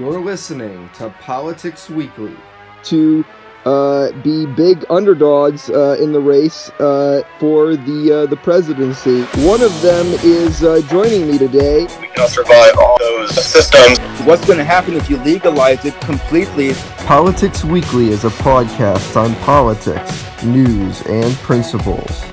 You're listening to Politics Weekly. to uh, be big underdogs uh, in the race uh, for the uh, the presidency. One of them is uh, joining me today. we cannot survive all those systems. What's going to happen if you legalize it completely? Politics Weekly is a podcast on politics, news, and principles.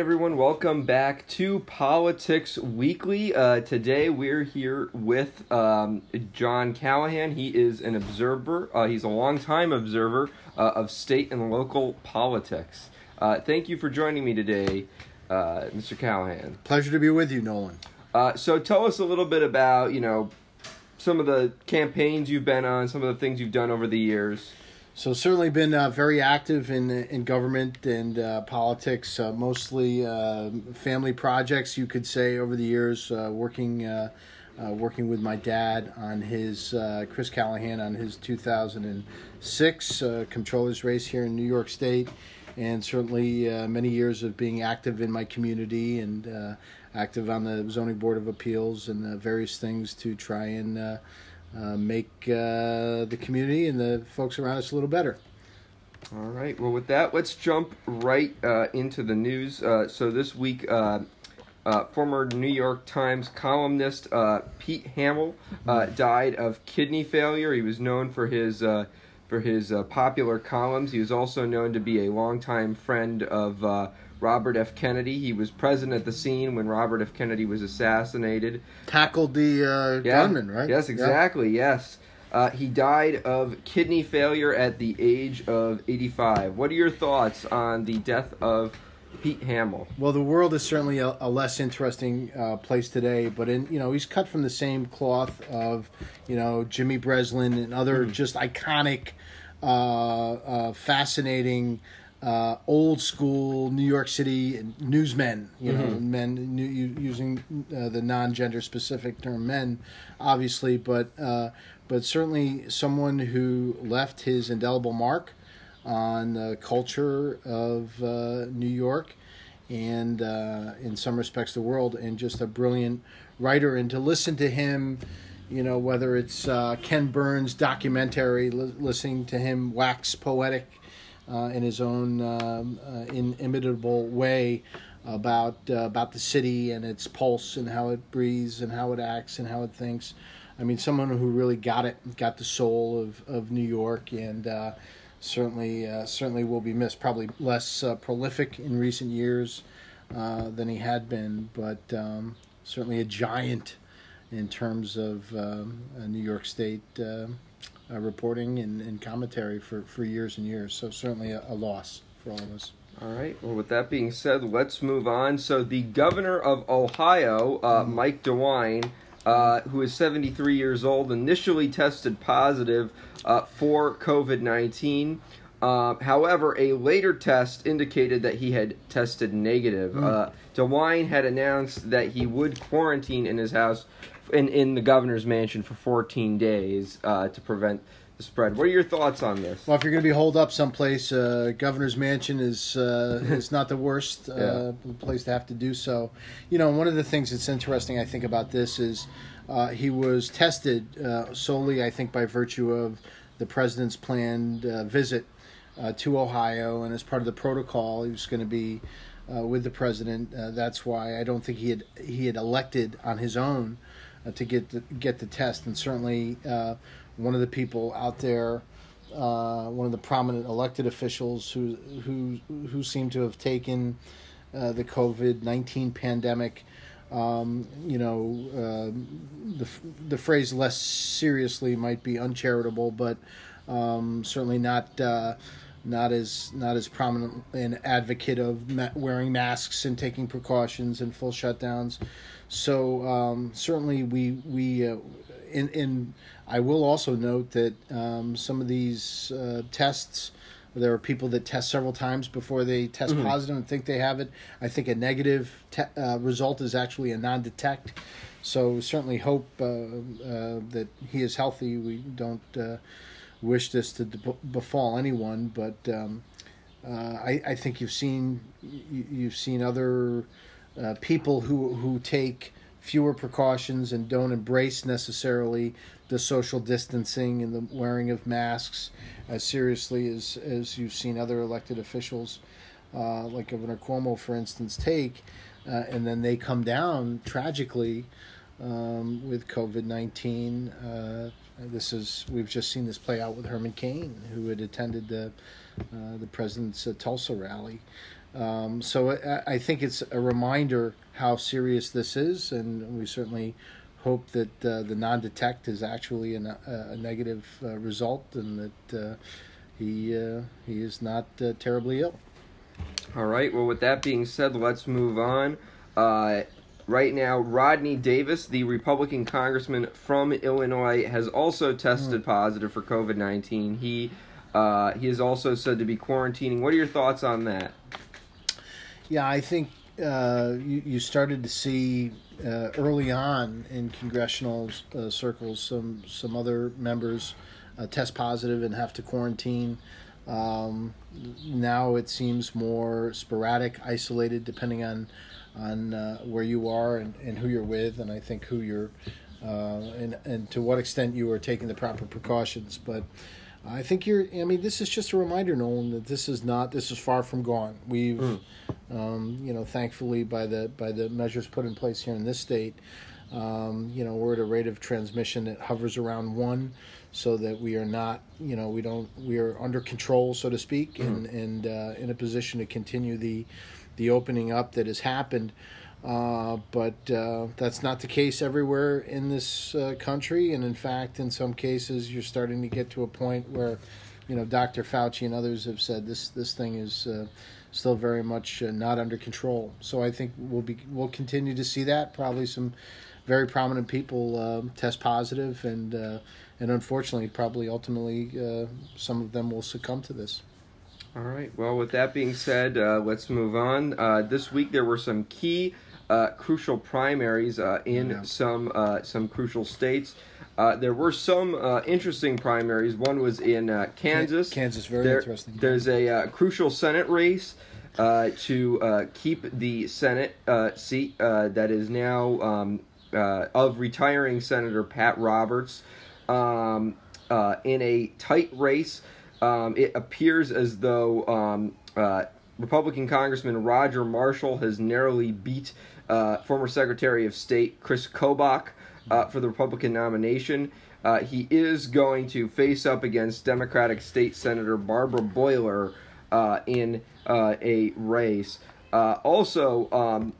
Everyone, welcome back to Politics Weekly. Uh, today we're here with um, John Callahan. He is an observer, uh, he's a longtime observer uh, of state and local politics. Uh, thank you for joining me today, uh, Mr. Callahan. Pleasure to be with you, Nolan. Uh, so tell us a little bit about, you know, some of the campaigns you've been on, some of the things you've done over the years. So certainly been uh, very active in in government and uh, politics, uh, mostly uh, family projects. You could say over the years, uh, working uh, working with my dad on his Chris Callahan on his 2006 uh, controllers race here in New York State, and certainly many years of being active in my community and active on the zoning board of appeals and various things to try and. Uh, make uh, the community and the folks around us a little better. All right. Well, with that, let's jump right uh, into the news. Uh, so this week, uh, uh, former New York Times columnist uh, Pete Hamill uh, died of kidney failure. He was known for his uh, for his uh, popular columns. He was also known to be a longtime friend of uh, Robert F. Kennedy. He was present at the scene when Robert F. Kennedy was assassinated. Tackled the uh, gunman, right? Yes, Yeah. exactly. Yes. Uh, he died of kidney failure at the age of 85. What are your thoughts on the death of Pete Hamill? Well, the world is certainly a, a less interesting uh, place today, but in you know he's cut from the same cloth of you know Jimmy Breslin and other just iconic, uh, uh, fascinating. Uh, old school New York City newsmen, you know, men new, using uh, the non-gender specific term men, obviously, but uh, but certainly someone who left his indelible mark on the culture of uh, New York and uh, in some respects the world, and just a brilliant writer. And to listen to him, you know, whether it's uh, Ken Burns' documentary, li- listening to him wax poetic in his own um, uh, inimitable way about uh, about the city and its pulse and how it breathes and how it acts and how it thinks. I mean, someone who really got it, got the soul of, of New York, and uh, certainly uh, certainly will be missed. Probably less uh, prolific in recent years uh, than he had been, but um, certainly a giant in terms of um, uh, New York State uh, reporting and, and commentary for, for years and years. So certainly a, a loss for all of us. All right. Well, with that being said, let's move on. So, the governor of Ohio, uh, Mike DeWine, uh, who is 73 years old, initially tested positive uh, for COVID 19. Uh, however, a later test indicated that he had tested negative. Uh, DeWine had announced that he would quarantine in his house, in, in the governor's mansion, for 14 days uh, to prevent the spread. What are your thoughts on this? Well, if you're going to be holed up someplace, uh, governor's mansion is uh, is not the worst uh, place to have to do so. You know, one of the things that's interesting, I think, about this is uh, he was tested uh, solely, I think, by virtue of the president's planned uh, visit uh, to Ohio, and as part of the protocol, he was going to be uh, with the president. Uh, that's why I don't think he had he had elected on his own to get the, get the test, and certainly uh, one of the people out there, uh, one of the prominent elected officials who who who seem to have taken uh, the COVID nineteen pandemic. Um, you know, uh, the the phrase "less seriously" might be uncharitable, but um, certainly not uh, not as not as prominent an advocate of ma- wearing masks and taking precautions and full shutdowns. So um, certainly we we uh, in in I will also note that um, some of these uh, tests There are people that test several times before they test positive and think they have it. I think a negative te- uh, result is actually a non-detect. So certainly hope uh, uh, that he is healthy. We don't uh, wish this to befall anyone, but um, uh, I, I think you've seen you, you've seen other uh, people who who take fewer precautions and don't embrace necessarily the social distancing and the wearing of masks as seriously as as you've seen other elected officials, uh, like Governor Cuomo, for instance, take, uh, and then they come down tragically um, with COVID nineteen. Uh, this is we've just seen this play out with Herman Cain, who had attended the uh, the president's uh, Tulsa rally. Um, so I, I think it's a reminder how serious this is, and we certainly hope that uh, the non-detect is actually a, a negative uh, result, and that uh, he uh, he is not uh, terribly ill. All right. Well, with that being said, let's move on. Right now, Rodney Davis, the Republican congressman from Illinois, has also tested positive for COVID nineteen. He uh, he is also said to be quarantining. What are your thoughts on that? Yeah, I think uh, you, you started to see uh, early on in congressional uh, circles some some other members uh, test positive and have to quarantine. Um, now it seems more sporadic, isolated, depending on on uh, where you are and, and who you're with, and I think who you're uh, and and to what extent you are taking the proper precautions. But I think you're. I mean, this is just a reminder, Nolan, that this is not. This is far from gone. We've, um, you know, thankfully by the by the measures put in place here in this state, um, you know, we're at a rate of transmission that hovers around one, so that we are not, you know, we don't, we are under control, so to speak, and and uh, in a position to continue the, the opening up that has happened. Uh, but uh, that's not the case everywhere in this uh, country, and in fact, in some cases, you're starting to get to a point where, you know, Dr. Fauci and others have said this this thing is uh, still very much uh, not under control. So I think we'll be we'll continue to see that. Probably some very prominent people um, test positive, and uh, and unfortunately, probably ultimately, uh, some of them will succumb to this. All right. Well, with that being said, uh, let's move on. Uh, this week there were some key, uh, crucial primaries uh, in Yeah. some uh, some crucial states. Uh, there were some uh, interesting primaries. One was in uh, Kansas. Kansas, very There- interesting. There's a uh, crucial Senate race uh, to uh, keep the Senate uh, seat uh, that is now um, uh, of retiring Senator Pat Roberts um, uh, in a tight race. Um, it appears as though um, uh, Republican Congressman Roger Marshall has narrowly beat uh, former Secretary of State Chris Kobach uh, for the Republican nomination. Uh, he is going to face up against Democratic State Senator Barbara Bollier uh, in uh, a race. Also, um,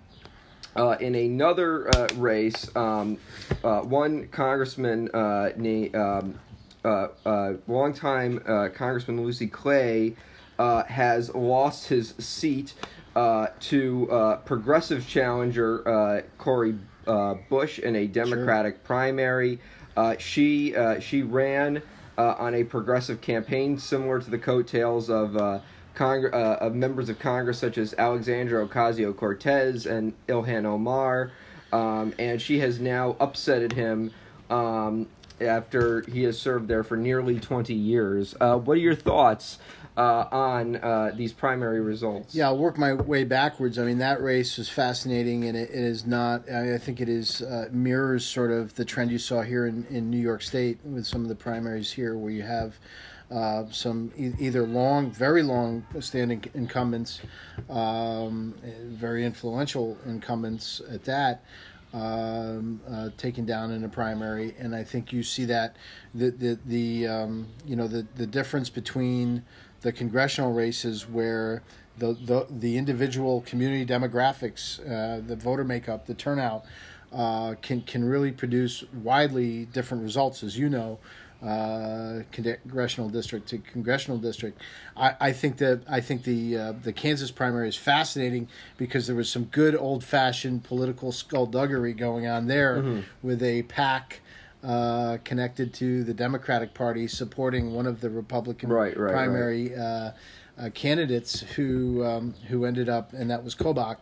uh, in another uh, race, um, uh, one congressman named um, uh, uh, longtime uh, Congressman Lacy Clay uh, has lost his seat uh, to uh, progressive challenger uh, Cori uh, Bush in a Democratic primary. Uh, she uh, she ran uh, on a progressive campaign similar to the coattails of. Uh, uh, of members of Congress such as Alexandra Ocasio Cortez and Ilhan Omar, um, and she has now upsetted him um, after he has served there for nearly 20 years. Uh, what are your thoughts uh, on uh, these primary results? Yeah, I'll work my way backwards. I mean, that race was fascinating, and it, it is not. I, think it is uh, mirrors sort of the trend you saw here in, in New York State with some of the primaries here, where you have uh, some e- either long, very long standing incumbents, um, very influential incumbents at that. Um, uh, taken down in a primary, and I think you see that the the the um, you know the the difference between the congressional races where the the, the individual community demographics, uh, the voter makeup, the turnout uh, can can really produce widely different results, as you know, uh, congressional district to congressional district. I, I think that I think the uh, the Kansas primary is fascinating because there was some good old fashioned political skullduggery going on there with a PAC uh, connected to the Democratic Party supporting one of the Republican Right, right, primary Uh, uh, candidates who um, who ended up, and that was Kobach,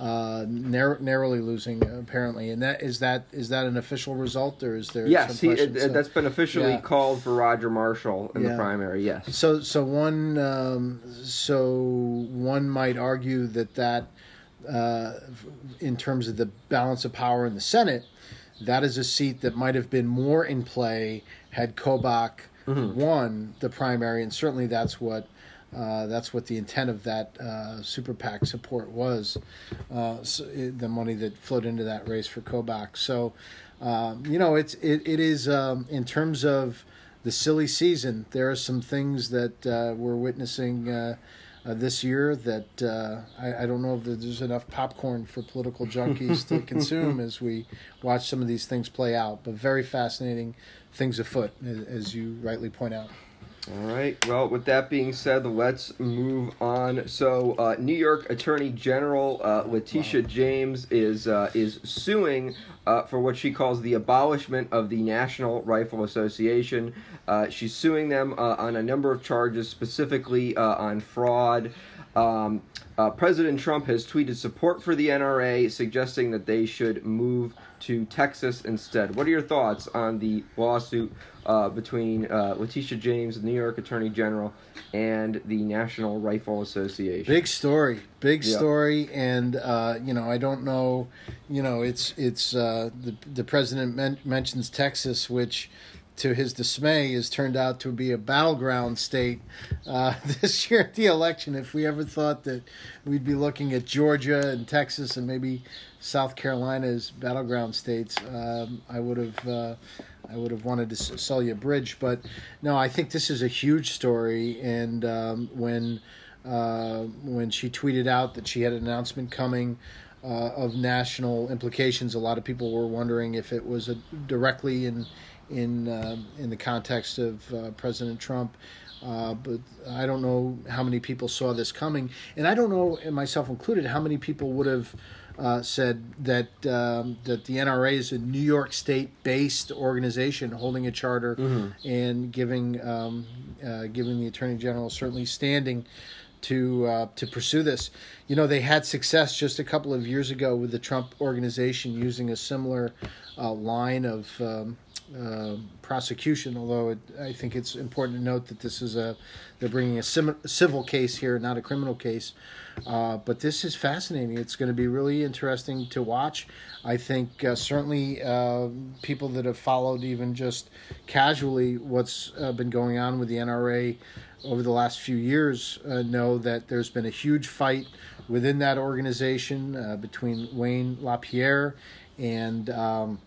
uh, narrow, narrowly losing apparently. And that is that is that an official result, or is there? Yes, some he, it, So- that's been officially yeah. called for Roger Marshall in Yeah. the primary. Yes. So, so one, um, so one might argue that that, uh, in terms of the balance of power in the Senate, that is a seat that might have been more in play had Kobach won the primary, and certainly that's what. Uh, that's what the intent of that uh, super PAC support was, uh, so it, the money that flowed into that race for Kobach. So, um, you know, it's it, it is um, in terms of the silly season. There are some things that uh, we're witnessing uh, uh, this year that uh, I, I don't know if there's enough popcorn for political junkies to consume as we watch some of these things play out. But very fascinating things afoot, as, as you rightly point out. All right. Well, with that being said, let's move on. So, uh, New York Attorney General uh, Letitia James is uh, is suing uh, for what she calls the abolishment of the National Rifle Association. Uh, she's suing them uh, on a number of charges, specifically uh, on fraud. Um, uh, President Trump has tweeted support for the NRA, suggesting that they should move to Texas instead. What are your thoughts on the lawsuit uh, between uh, Letitia James, the New York Attorney General, and the National Rifle Association? Big story, big Yeah. story, and uh, you know I don't know, you know it's it's uh, the the president men- mentions Texas, which to his dismay has turned out to be a battleground state uh, this year at the election. If we ever thought that we'd be looking at Georgia and Texas and maybe South Carolina as battleground states, um, I would have. Uh, I would have wanted to sell you a bridge, but no, I think this is a huge story. And um, when uh, when she tweeted out that she had an announcement coming uh, of national implications, a lot of people were wondering if it was a, directly in in uh, in the context of uh, President Trump. Uh, but I don't know how many people saw this coming, and I don't know, myself included, how many people would have uh, said that um, that the NRA is a New York State-based organization holding a charter and giving um, uh, giving the Attorney General certainly standing to uh, to pursue this. You know, they had success just a couple of years ago with the Trump organization using a similar uh, line of um, uh, prosecution. Although it, I think it's important to note that this is a they're bringing a sim- civil case here, not a criminal case. Uh, but this is fascinating. It's going to be really interesting to watch. I think uh, certainly uh, people that have followed even just casually what's uh, been going on with the NRA over the last few years uh, know that there's been a huge fight within that organization uh, between Wayne LaPierre and um,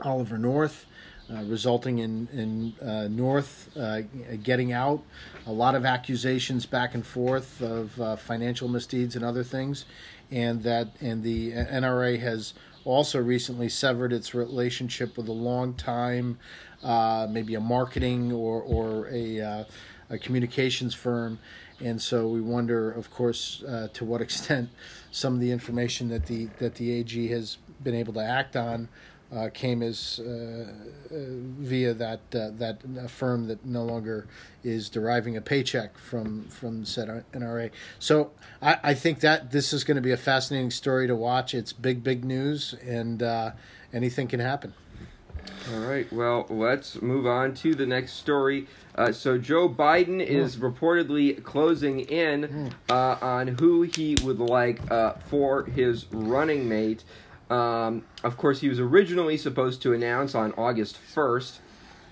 Oliver North. Uh, resulting in in uh, North uh, getting out, a lot of accusations back and forth of uh, financial misdeeds and other things, and that and the NRA has also recently severed its relationship with a long time, uh, maybe a marketing or or a, uh, a communications firm, and so we wonder, of course, to what extent some of the information that the that the AG has been able to act on uh, came as uh, uh, via that uh, that uh, firm that no longer is deriving a paycheck from from said NRA. So I, I think that this is going to be a fascinating story to watch. It's big big news, and uh, anything can happen. All right. Well, let's move on to the next story. Uh, so Joe Biden is reportedly closing in uh, on who he would like uh, for his running mate. Um, of course, he was originally supposed to announce on August first.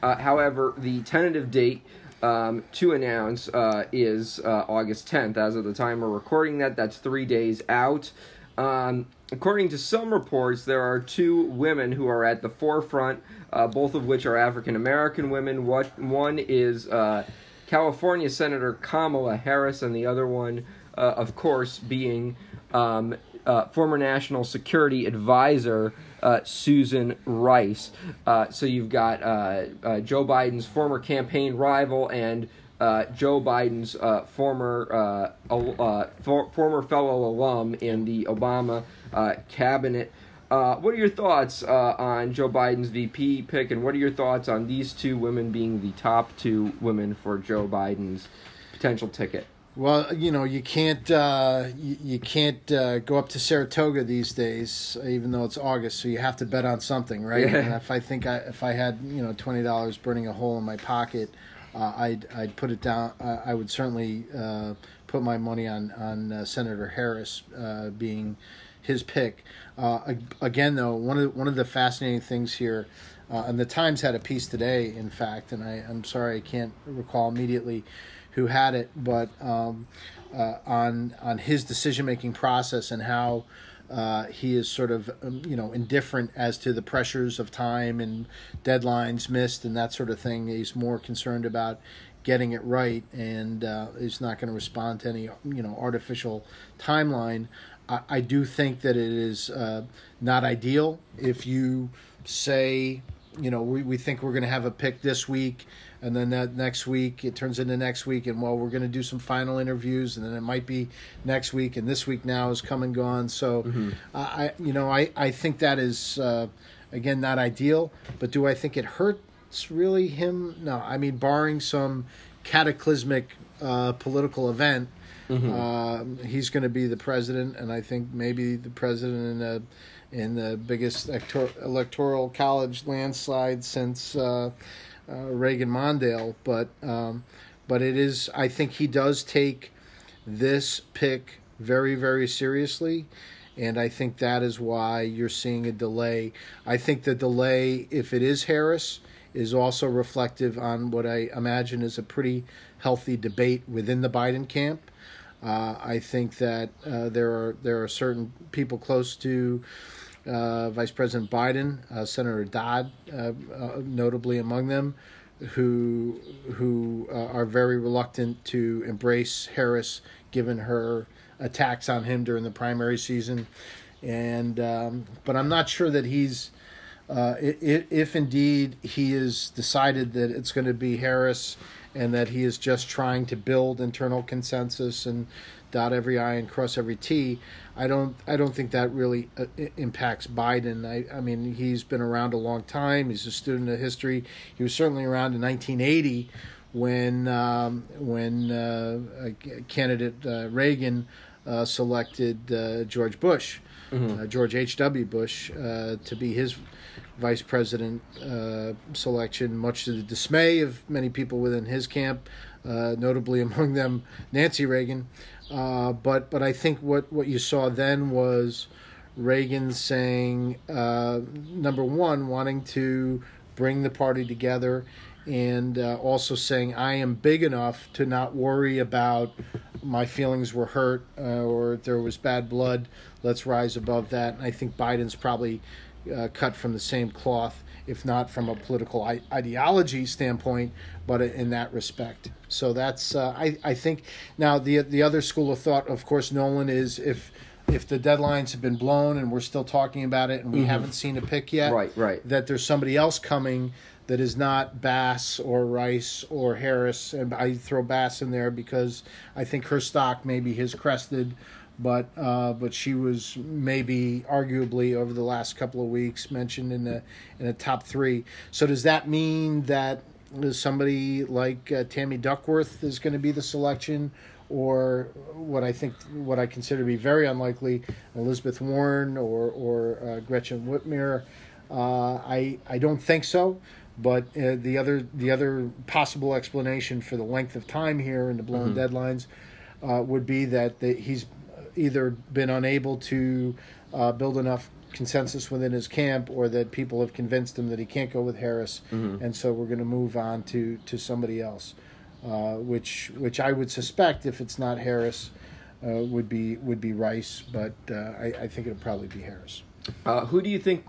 Uh, however, the tentative date um, to announce uh, is uh, August 10th. As of the time we're recording that, that's three days out. Um, according to some reports, there are two women who are at the forefront, uh, both of which are African American women. What one is uh, California Senator Kamala Harris, and the other one, uh, of course, being um, uh, former National Security Advisor uh, Susan Rice. Uh, so you've got uh, uh, Joe Biden's former campaign rival and uh, Joe Biden's former for- former fellow alum in the Obama cabinet. What are your thoughts on Joe Biden's VP pick, and what are your thoughts on these two women being the top two women for Joe Biden's potential ticket? Well, you know, you can't uh, you, you can't uh, go up to Saratoga these days, even though it's August. So you have to bet on something, right? Yeah. And if I think I, if I had you know twenty dollars burning a hole in my pocket, uh, I'd I'd put it down. Uh, I would certainly uh, put my money on on uh, Senator Harris uh, being his pick. Uh, again, though, one of the, one of the fascinating things here, uh, and the Times had a piece today, in fact, and I, I'm sorry I can't recall immediately who had it, but um, uh, on on his decision making process and how uh, he is sort of um, you know indifferent as to the pressures of time and deadlines missed and that sort of thing. He's more concerned about getting it right and uh, not going to respond to any you know artificial timeline. I, I do think that it is uh, not ideal if you say you know we, we think we're going to have a pick this week and then that next week it turns into next week and well we're going to do some final interviews and then it might be next week and this week now is come and gone. So uh, i you know i i think that is uh, again not ideal but do i think it hurts really him? No. I mean barring some cataclysmic uh, political event uh, he's going to be the president, and I think maybe the president in the in the biggest elector- electoral college landslide since uh, uh, Reagan Mondale. But um, but it is. I think he does take this pick very very seriously. And I think that is why you're seeing a delay. I think the delay, if it is Harris, is also reflective on what I imagine is a pretty healthy debate within the Biden camp. Uh, I think that uh, there are there are certain people close to Vice President Biden, uh, Senator Dodd, uh, uh, notably among them, who who uh, are very reluctant to embrace Harris, given her attacks on him during the primary season, and um, but I'm not sure that he's. Uh, i- i- if indeed he has decided that it's going to be Harris and that he is just trying to build internal consensus and dot every I and cross every T, I don't I don't think that really uh, impacts Biden. I, I mean he's been around a long time. He's a student of history. He was certainly around in 1980 when um, when uh, candidate uh, Reagan uh, selected uh, George Bush, uh, George H. W. Bush, uh, to be his vice president uh, selection, much to the dismay of many people within his camp, uh, notably among them Nancy Reagan. Uh, but but I think what, what you saw then was Reagan saying, uh, number one, wanting to bring the party together, and uh, also saying, I am big enough to not worry about my feelings were hurt uh, or there was bad blood. Let's rise above that. And I think Biden's probably uh, cut from the same cloth, if not from a political I- ideology standpoint, but in that respect. So that's uh, I I think now the the other school of thought, of course, Nolan is if if the deadlines have been blown and we're still talking about it and we haven't seen a pick yet, Right, right. that there's somebody else coming that is not Bass or Rice or Harris, and I throw Bass in there because I think her stock maybe has crested, but uh, but she was maybe arguably over the last couple of weeks mentioned in the in the top three. So does that mean that somebody like uh, Tammy Duckworth is going to be the selection? Or what I think, what I consider to be very unlikely, Elizabeth Warren or or uh, Gretchen Whitmer. Uh, I I don't think so. But uh, the other the other possible explanation for the length of time here and the blown deadlines uh, would be that the, he's either been unable to uh, build enough consensus within his camp, or that people have convinced him that he can't go with Harris, and so we're going to move on to to somebody else, uh, which which I would suspect if it's not Harris. Uh, would be would be Rice, but uh, I, I think it'll probably be Harris. Uh, who do you think,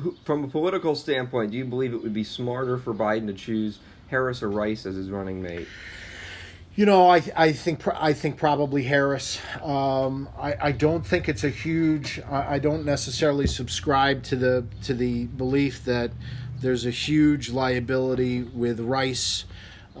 who, from a political standpoint, do you believe it would be smarter for Biden to choose Harris or Rice as his running mate? You know, I I think I think probably Harris. Um, I I don't think it's a huge. I, I don't necessarily subscribe to the to the belief that there's a huge liability with Rice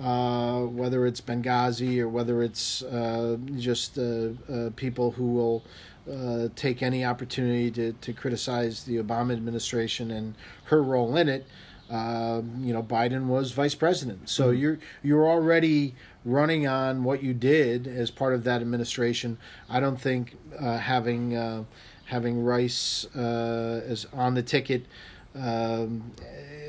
uh, whether it's Benghazi or whether it's uh, just uh, people who will uh, take any opportunity to, to criticize the Obama administration and her role in it. Um, you know, Biden was vice president, so you're you're already running on what you did as part of that administration. I don't think uh, having uh, having Rice uh, as on the ticket um,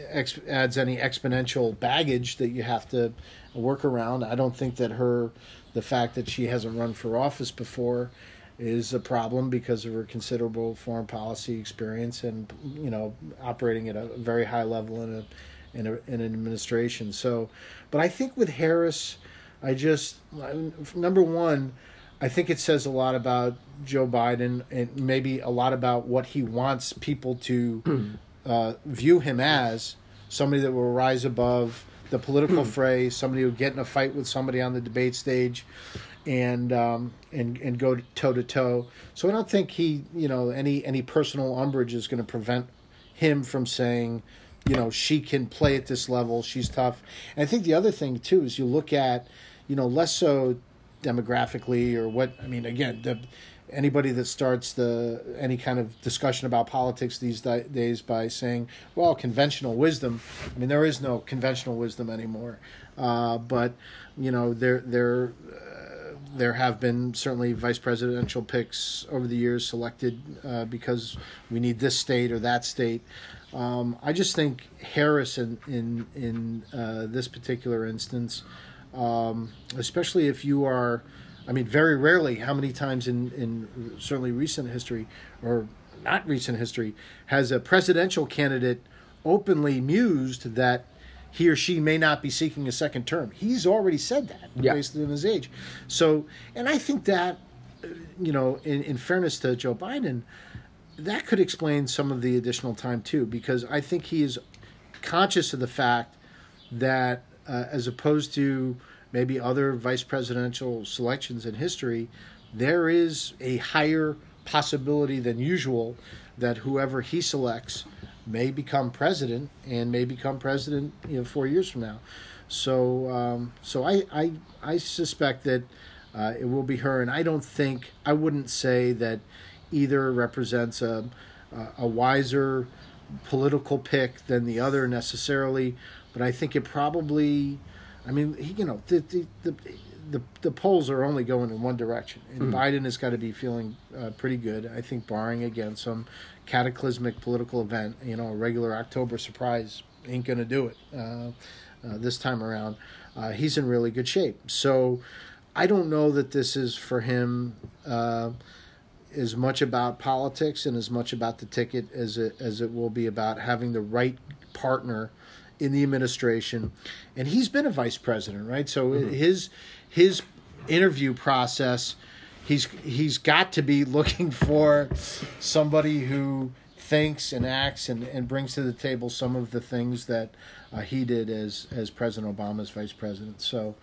ex- adds any exponential baggage that you have to work around. I don't think that her the fact that she hasn't run for office before is a problem because of her considerable foreign policy experience and you know operating at a very high level in a in, a, in an administration. So, but I think with Harris, I just number one, I think it says a lot about Joe Biden and maybe a lot about what he wants people to uh, view him as somebody that will rise above the political fray, somebody who will get in a fight with somebody on the debate stage, and um, and and go toe to toe. So I don't think he, you know, any any personal umbrage is going to prevent him from saying, you know, she can play at this level. She's tough. And I think the other thing too is you look at, you know, less so demographically or what. I mean, again, the, anybody that starts the any kind of discussion about politics these di- days by saying, well, conventional wisdom. I mean, there is no conventional wisdom anymore. Uh, but you know, there there there have been certainly vice presidential picks over the years selected uh, because we need this state or that state. Um, I just think Harris in in in uh, this particular instance, um, especially if you are, I mean, very rarely, how many times in in certainly recent history or not recent history has a presidential candidate openly mused that he or she may not be seeking a second term. He's already said that Yeah. based on his age. So, and I think that, uh, you know, in, in fairness to Joe Biden, that could explain some of the additional time too, because I think he is conscious of the fact that, uh, as opposed to maybe other vice presidential selections in history, there is a higher possibility than usual that whoever he selects may become president and may become president, you know, four years from now. So, um, so I, I, I suspect that uh, it will be her, and I don't think I wouldn't say that either represents a, a, a wiser political pick than the other necessarily, but I think it probably, I mean, he, you know, the the, the the the polls are only going in one direction, and Biden has got to be feeling uh, pretty good. I think, barring again some cataclysmic political event, you know, a regular October surprise ain't going to do it uh, uh, this time around. Uh, he's in really good shape. So, I don't know that this is for him. Uh, as much about politics and as much about the ticket as it as it will be about having the right partner in the administration. And he's been a vice president, right? So his his interview process, he's he's got to be looking for somebody who thinks and acts and, and brings to the table some of the things that uh, he did as as President Obama's vice president. So.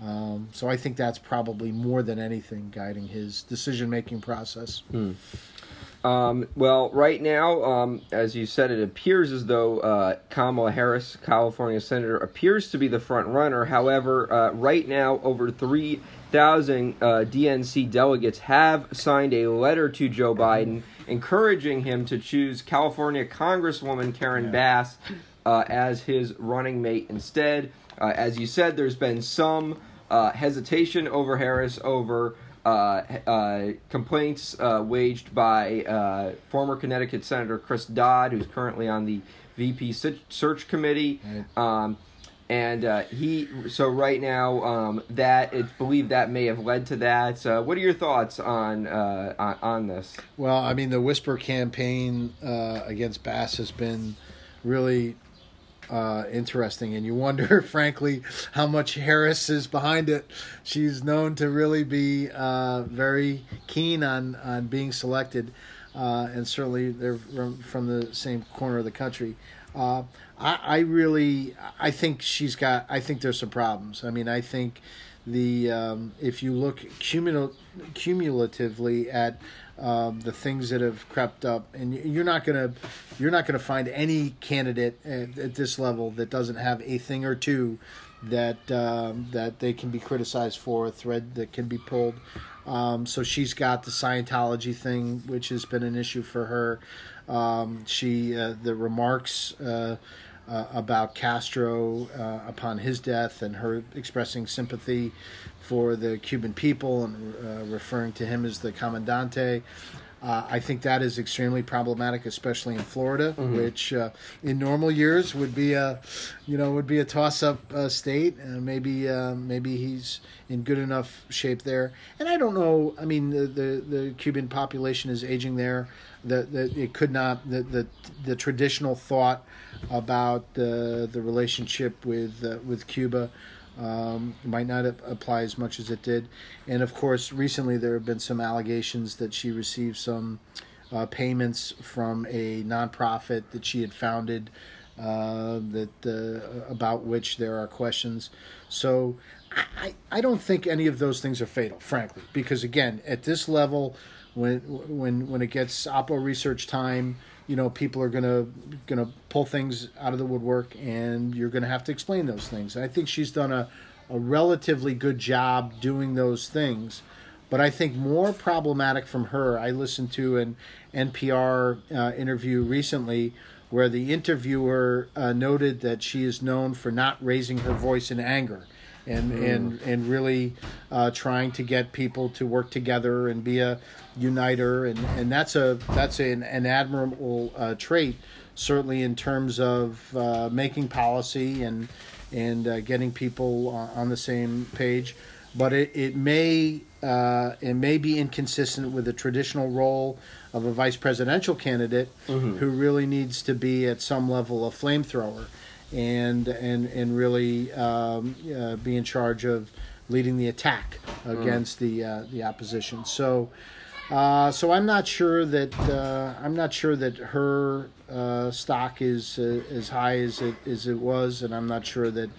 Um, so I think that's probably more than anything guiding his decision making process. Um, well, right now, um, as you said, it appears as though uh, Kamala Harris, California senator, appears to be the front runner. However, uh, right now, over 3,000 uh, DNC delegates have signed a letter to Joe Biden encouraging him to choose California Congresswoman Karen Bass uh, as his running mate instead. Uh, as you said, there's been some uh, hesitation over Harris over complaints uh, waged by uh, former Connecticut Senator Chris Dodd, who's currently on the VP search committee. Um, and uh, he, so right now, um, that it's believed that may have led to that. Uh, what are your thoughts on uh, on, on this? Well, I mean, the whisper campaign uh, against Bass has been really uh, interesting, and you wonder, frankly, how much Harris is behind it. She's known to really be uh, very keen on on being selected, uh, and certainly they're from, from the same corner of the country. Uh, I, I really, I think she's got. I think there's some problems. I mean, I think the um, if you look cumul- cumulatively at um, the things that have crept up, and you're not gonna you're not gonna find any candidate at, at this level that doesn't have a thing or two that um, that they can be criticized for, a thread that can be pulled. Um, so she's got the Scientology thing, which has been an issue for her. Um, she uh, the remarks. Uh, uh, about Castro uh, upon his death and her expressing sympathy for the Cuban people and uh, referring to him as the comandante. Uh, I think that is extremely problematic, especially in Florida, which uh, in normal years would be a, you know, would be a toss-up uh, state. Uh, maybe, uh, maybe he's in good enough shape there. And I don't know. I mean, the the, the Cuban population is aging there. That that it could not the the, the traditional thought about the the relationship with uh, with Cuba um, might not ap- apply as much as it did. And of course, recently there have been some allegations that she received some uh, payments from a nonprofit that she had founded. Uh, that uh, about which there are questions. So I, I don't think any of those things are fatal, frankly, because again, at this level, when when when it gets Oppo research time, you know, people are gonna gonna pull things out of the woodwork, and you're gonna have to explain those things. I think she's done a a relatively good job doing those things. But I think more problematic from her, I listened to an NPR uh, interview recently where the interviewer uh, noted that she is known for not raising her voice in anger and and and really uh, trying to get people to work together and be a uniter. And and that's a that's an, an admirable uh, trait certainly in terms of uh, making policy and and uh, getting people on the same page. But it, it may uh, it may be inconsistent with the traditional role of a vice presidential candidate who really needs to be at some level a flamethrower and and and really um, uh, be in charge of leading the attack against the uh, the opposition. So. Uh, so I'm not sure that uh, I'm not sure that her uh, stock is uh, as high as it as it was, and I'm not sure that,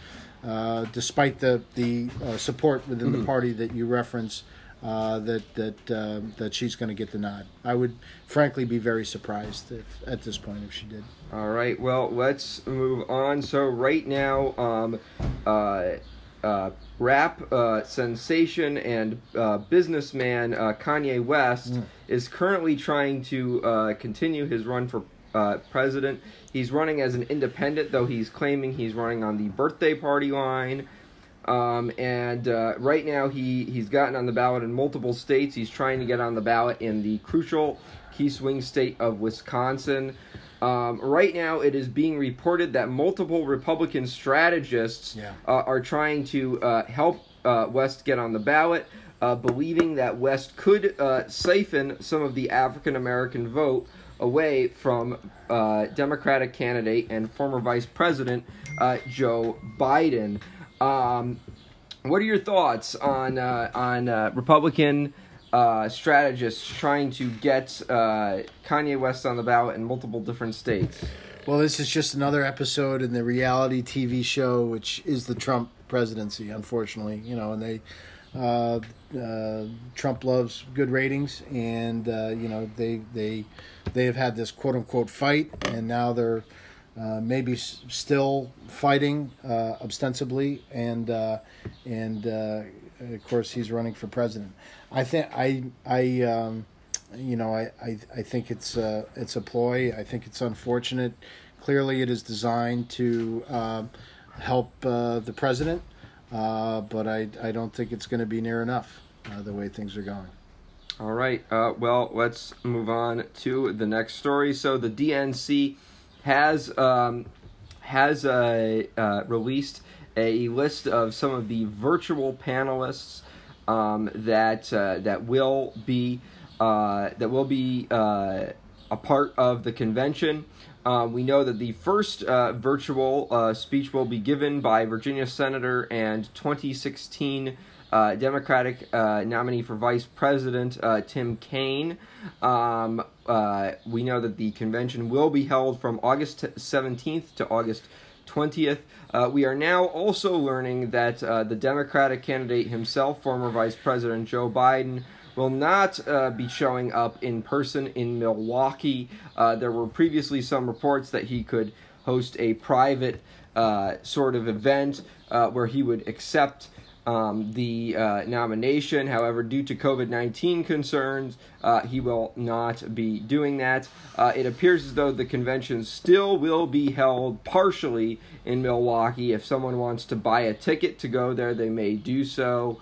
uh, despite the the uh, support within the party that you reference, uh, that that uh, that she's going to get the nod. I would frankly be very surprised if at this point if she did. All right. Well, let's move on. So right now, um, uh, uh, rap uh, sensation and uh, businessman uh, Kanye West is currently trying to uh, continue his run for uh, president. He's running as an independent, though he's claiming he's running on the birthday party line. Um, and uh, right now, he, he's gotten on the ballot in multiple states. He's trying to get on the ballot in the crucial key swing state of Wisconsin. Um, right now, it is being reported that multiple Republican strategists Yeah. uh, are trying to uh, help uh, West get on the ballot, uh, believing that West could uh, siphon some of the African American vote away from uh, Democratic candidate and former Vice President uh, Joe Biden. Um, what are your thoughts on uh, on uh, Republican uh, strategists trying to get uh, Kanye West on the ballot in multiple different states? Well, this is just another episode in the reality TV show, which is the Trump presidency. Unfortunately, you know, and they uh, uh, Trump loves good ratings, and you know they they they have had this quote unquote fight, and now they're uh, maybe s- still fighting uh, ostensibly, and uh, and uh, of course he's running for president. I think I I. Um, you know, I, I, I think it's it's a ploy. I think it's unfortunate. Clearly, it is designed to um help uh, the president, uh, but I, I don't think it's going to be near enough the way things are going. All right. Well, let's move on to the next story. So the DNC has um, has uh, uh, released a list of some of the virtual panelists um, that uh, that will be uh, that will be uh, a part of the convention. Uh, we know that the first virtual speech will be given by Virginia Senator and 2016 uh, Democratic uh, nominee for Vice President uh, Tim Kaine. Um, uh, we know that the convention will be held from August 17th to August 20th. Uh, we are now also learning that uh, the Democratic candidate himself, former Vice President Joe Biden, will not uh, be showing up in person in Milwaukee. Uh, there were previously some reports that he could host a private uh, sort of event where he would accept um, the uh, nomination. However, due to COVID 19 concerns, uh, he will not be doing that. Uh, it appears as though the convention still will be held partially in Milwaukee. If someone wants to buy a ticket to go there, they may do so.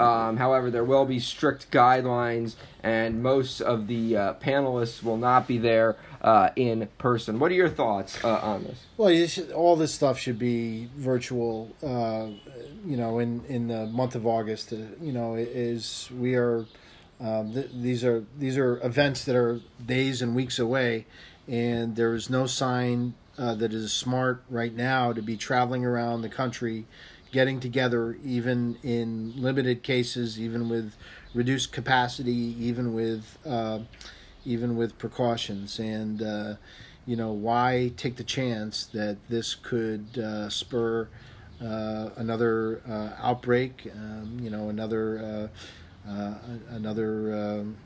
Um, however, there will be strict guidelines, and most of the uh, panelists will not be there uh, in person. What are your thoughts uh, on this? Well, should, all this stuff should be virtual. Uh, you know, in in the month of August. Uh, you know, is we are. Um, th- these are these are events that are days and weeks away, and there is no sign uh, that it is smart right now to be traveling around the country, getting together, even in limited cases, even with reduced capacity, even with uh, even with precautions. And uh, you know, why take the chance that this could uh, spur uh, another uh, outbreak? Um, you know, another uh, another. Um,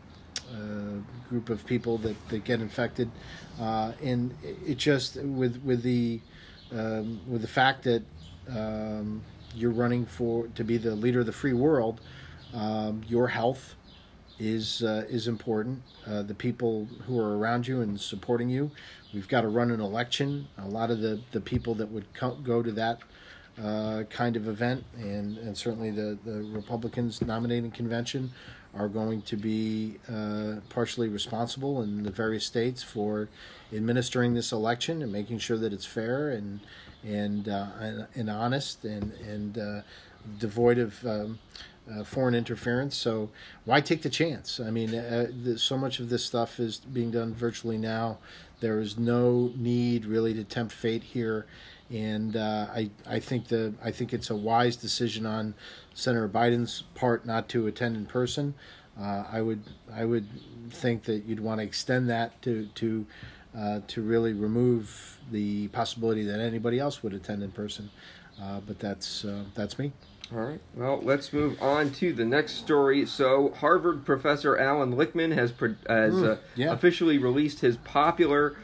group of people that, that get infected, and it just with with the um, with the fact that um, you're running for to be the leader of the free world, um, your health is uh, is important. Uh, the people who are around you and supporting you. We've got to run an election. A lot of the, the people that would co- go to that uh, kind of event, and, and certainly the, the Republicans nominating convention, are going to be uh, partially responsible in the various states for administering this election and making sure that it's fair and and uh, and, and honest and and uh, devoid of um, uh, foreign interference. So why take the chance? I mean, uh, the, so much of this stuff is being done virtually now. There is no need really to tempt fate here, and uh, I I think the I think it's a wise decision on Senator Biden's part not to attend in person. Uh, I would I would think that you'd want to extend that to to uh, to really remove the possibility that anybody else would attend in person. Uh, but that's uh, that's me. All right. Well, let's move on to the next story. So, Harvard professor Alan Lichtman has pro- has uh, yeah. officially released his popular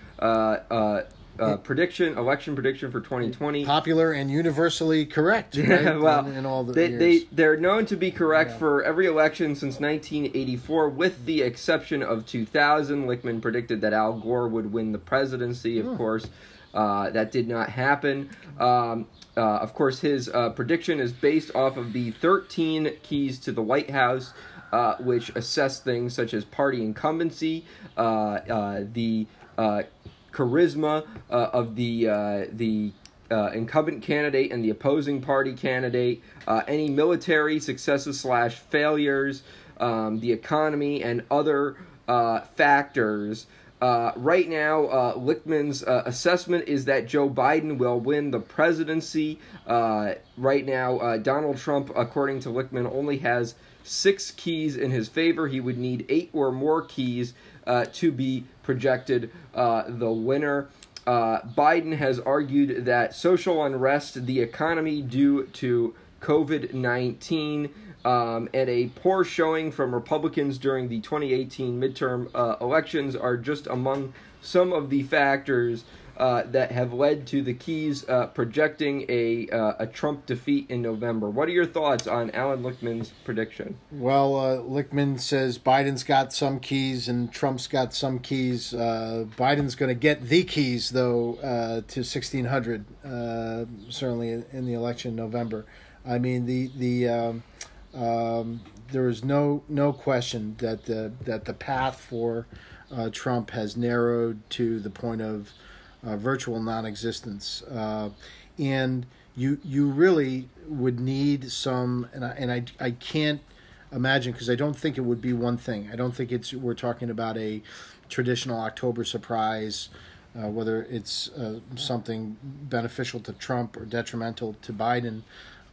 uh, prediction, election prediction for 2020. Popular and universally correct. Right? Yeah, well, in, in all the they, years. they they're known to be correct Yeah. for every election since 1984, with the exception of 2000. Lichtman predicted that Al Gore would win the presidency. Hmm. Of course, uh, that did not happen. Um, uh, of course, his uh, prediction is based off of the 13 keys to the White House, uh, which assess things such as party incumbency, uh, uh, the uh, charisma uh, of the uh, the uh, incumbent candidate and the opposing party candidate, uh, any military successes slash failures, um, the economy, and other uh, factors. Uh, right now, Lichtman's assessment is that Joe Biden will win the presidency. Right now, Donald Trump, according to Lichtman, only has six keys in his favor. He would need eight or more keys to be projected uh, the winner. Uh, Biden has argued that social unrest, the economy due to COVID 19, um, and a poor showing from Republicans during the 2018 midterm uh, elections are just among some of the factors uh, that have led to the keys uh, projecting a, uh, a Trump defeat in November. What are your thoughts on Alan Lichtman's prediction? Well, uh, Lichtman says Biden's got some keys and Trump's got some keys. Uh, Biden's going to get the keys, though, to 1600, uh, certainly in, the election in November. I mean, the the um, um, there is no no question that the that the path for Trump has narrowed to the point of uh, virtual non-existence, uh, and you you really would need some, and I and I I can't imagine because I don't think it would be one thing. I don't think it's we're talking about a traditional October surprise. Uh, whether it's uh, something beneficial to Trump or detrimental to Biden,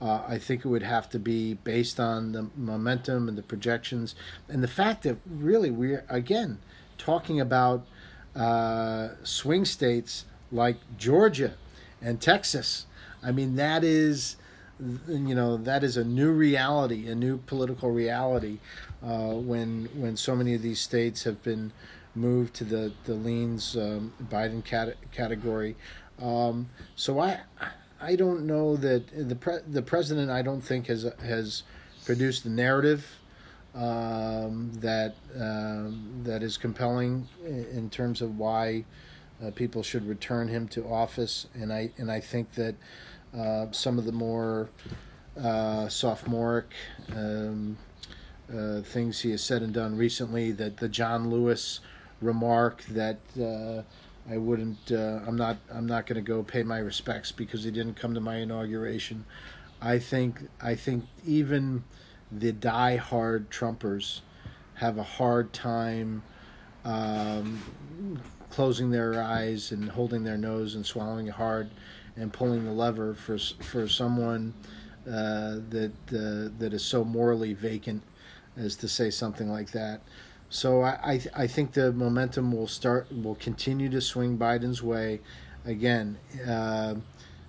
uh, I think it would have to be based on the momentum and the projections and the fact that really we're again talking about uh, swing states like Georgia and Texas. I mean that is you know that is a new reality, a new political reality uh, when when so many of these states have been moved to the the leans um, Biden cat- category. Um, so I I don't know that the pre- the president I don't think has has produced the narrative um, that um, that is compelling in, terms of why uh, people should return him to office, and I and I think that uh, some of the more uh, sophomoric um, uh, things he has said and done recently, that the John Lewis remark that uh, I wouldn't, uh, I'm not, I'm not going to go pay my respects because he didn't come to my inauguration. I think, I think even the die-hard Trumpers have a hard time um, closing their eyes and holding their nose and swallowing it hard and pulling the lever for for someone uh, that uh, that is so morally vacant as to say something like that. So I I, I think the momentum will start will continue to swing Biden's way. Again, uh,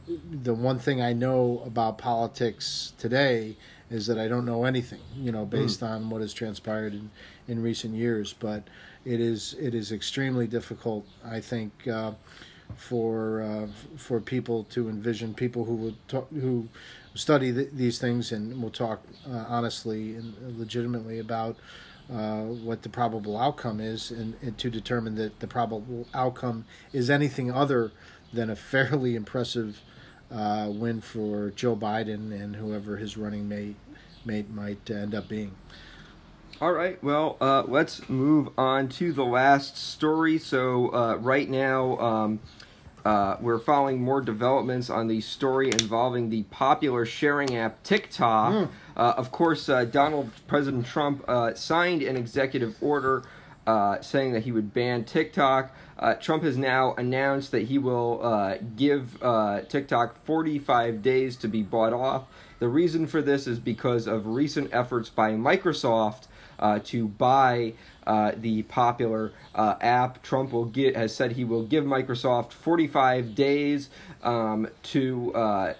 the one thing I know about politics today is that I don't know anything, you know, based on what has transpired in, in recent years. But it is it is extremely difficult, I think, uh, for uh, for people to envision people who would talk, who study th- these things and will talk uh, honestly and legitimately about uh, what the probable outcome is, and, and to determine that the probable outcome is anything other than a fairly impressive uh, win for Joe Biden and whoever his running mate mate might end up being. All right, well, uh, let's move on to the last story. So, uh, right now, um, uh, we're following more developments on the story involving the popular sharing app TikTok. Uh, of course, uh, Donald President Trump uh, signed an executive order uh, saying that he would ban TikTok. Uh, Trump has now announced that he will uh, give uh, TikTok 45 days to be bought off. The reason for this is because of recent efforts by Microsoft uh, to buy uh, the popular uh, app. Trump will get has said he will give Microsoft 45 days um, to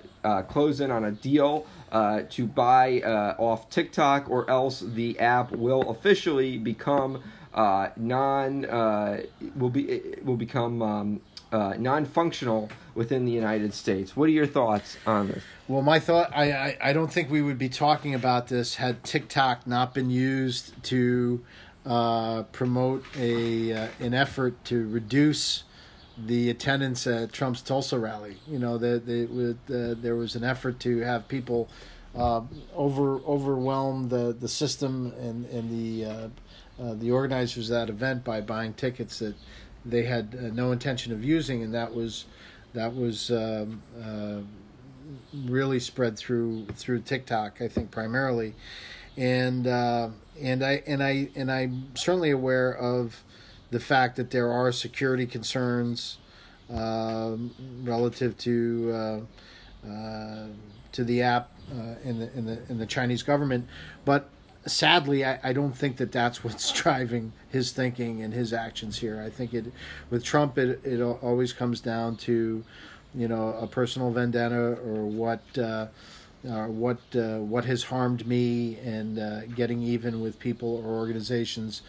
close in on a deal uh, to buy uh, off TikTok, or else the app will officially become uh, non uh, will be will become um, uh, non-functional within the United States. What are your thoughts on this? Well, my thought, I, I, I don't think we would be talking about this had TikTok not been used to uh, promote a uh, an effort to reduce the attendance at Trump's Tulsa rally. You know, the, the, uh, there was an effort to have people uh, over overwhelm the, the system and and the uh, uh, the organizers of that event by buying tickets that they had uh, no intention of using, and that was that was um, uh, really spread through through TikTok, I think primarily, and uh, and I and I and I'm certainly aware of the fact that there are security concerns um, relative to uh, to the app in the in the in the Chinese government, but sadly, I, I don't think that that's what's driving his thinking and his actions here. I think it with Trump, it it always comes down to you know a personal vendetta or what. Uh, uh, what uh, what has harmed me and uh, getting even with people or organizations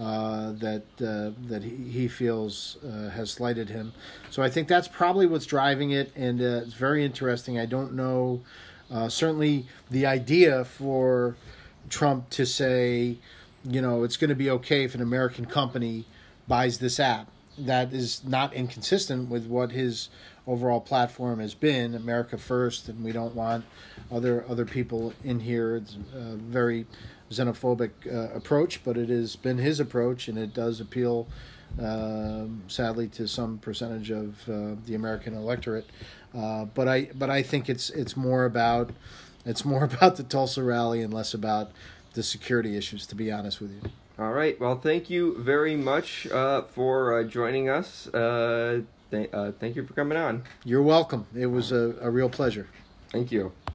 uh, that uh, that he, he feels uh, has slighted him. So I think that's probably what's driving it, and it's very interesting. I don't know. Certainly, the idea for Trump to say, you know, it's going to be okay if an American company buys this app. That is not inconsistent with what his overall platform has been, America first, and we don't want other other people in here. It's a very xenophobic uh, approach, but it has been his approach, and it does appeal, um, sadly, to some percentage of uh, the American electorate. Uh, but I but I think it's it's more about it's more about the Tulsa rally and less about the security issues. To be honest with you. All right. Well, thank you very much uh, for uh, joining us. Uh, th- uh, thank you for coming on. You're welcome. It was a, a real pleasure. Thank you.